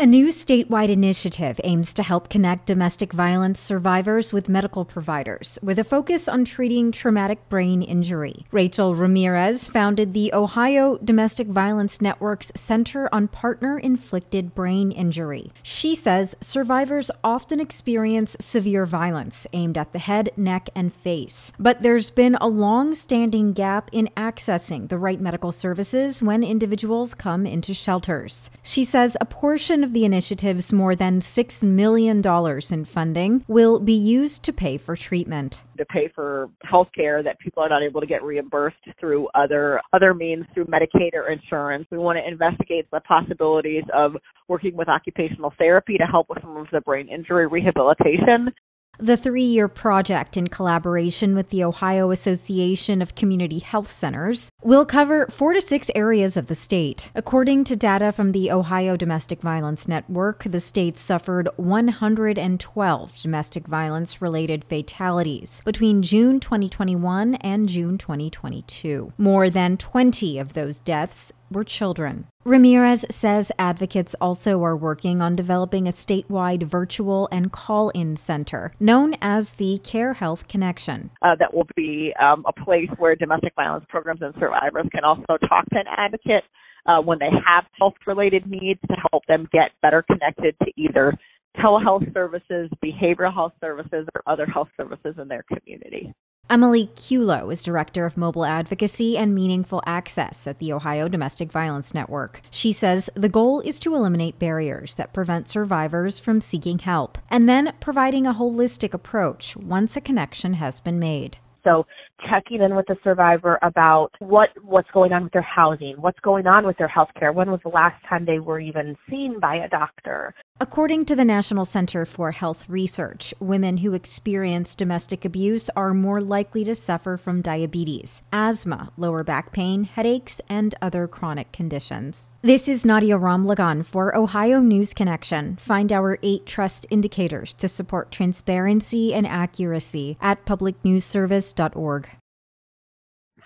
A new statewide initiative aims to help connect domestic violence survivors with medical providers, with a focus on treating traumatic brain injury. Rachel Ramirez founded the Ohio Domestic Violence Network's Center on Partner Inflicted Brain Injury. She says survivors often experience severe violence aimed at the head, neck, and face, but there's been a long standing gap in accessing the right medical services when individuals come into shelters. She says a portion of the initiative's more than $6 million in funding will be used to pay for treatment. To pay for health care that people are not able to get reimbursed through other other means through Medicaid or insurance. We want to investigate the possibilities of working with occupational therapy to help with some of the brain injury rehabilitation the three year project, in collaboration with the Ohio Association of Community Health Centers, will cover four to six areas of the state. According to data from the Ohio Domestic Violence Network, the state suffered 112 domestic violence related fatalities between June 2021 and June 2022. More than 20 of those deaths were children. Ramirez says advocates also are working on developing a statewide virtual and call in center known as the Care Health Connection. Uh, that will be um, a place where domestic violence programs and survivors can also talk to an advocate uh, when they have health related needs to help them get better connected to either telehealth services, behavioral health services, or other health services in their community. Emily Culo is Director of Mobile Advocacy and Meaningful Access at the Ohio Domestic Violence Network. She says the goal is to eliminate barriers that prevent survivors from seeking help and then providing a holistic approach once a connection has been made. So checking in with the survivor about what what's going on with their housing, what's going on with their health care, when was the last time they were even seen by a doctor, According to the National Center for Health Research, women who experience domestic abuse are more likely to suffer from diabetes, asthma, lower back pain, headaches, and other chronic conditions. This is Nadia Ramlagan for Ohio News Connection. Find our eight trust indicators to support transparency and accuracy at publicnewsservice.org.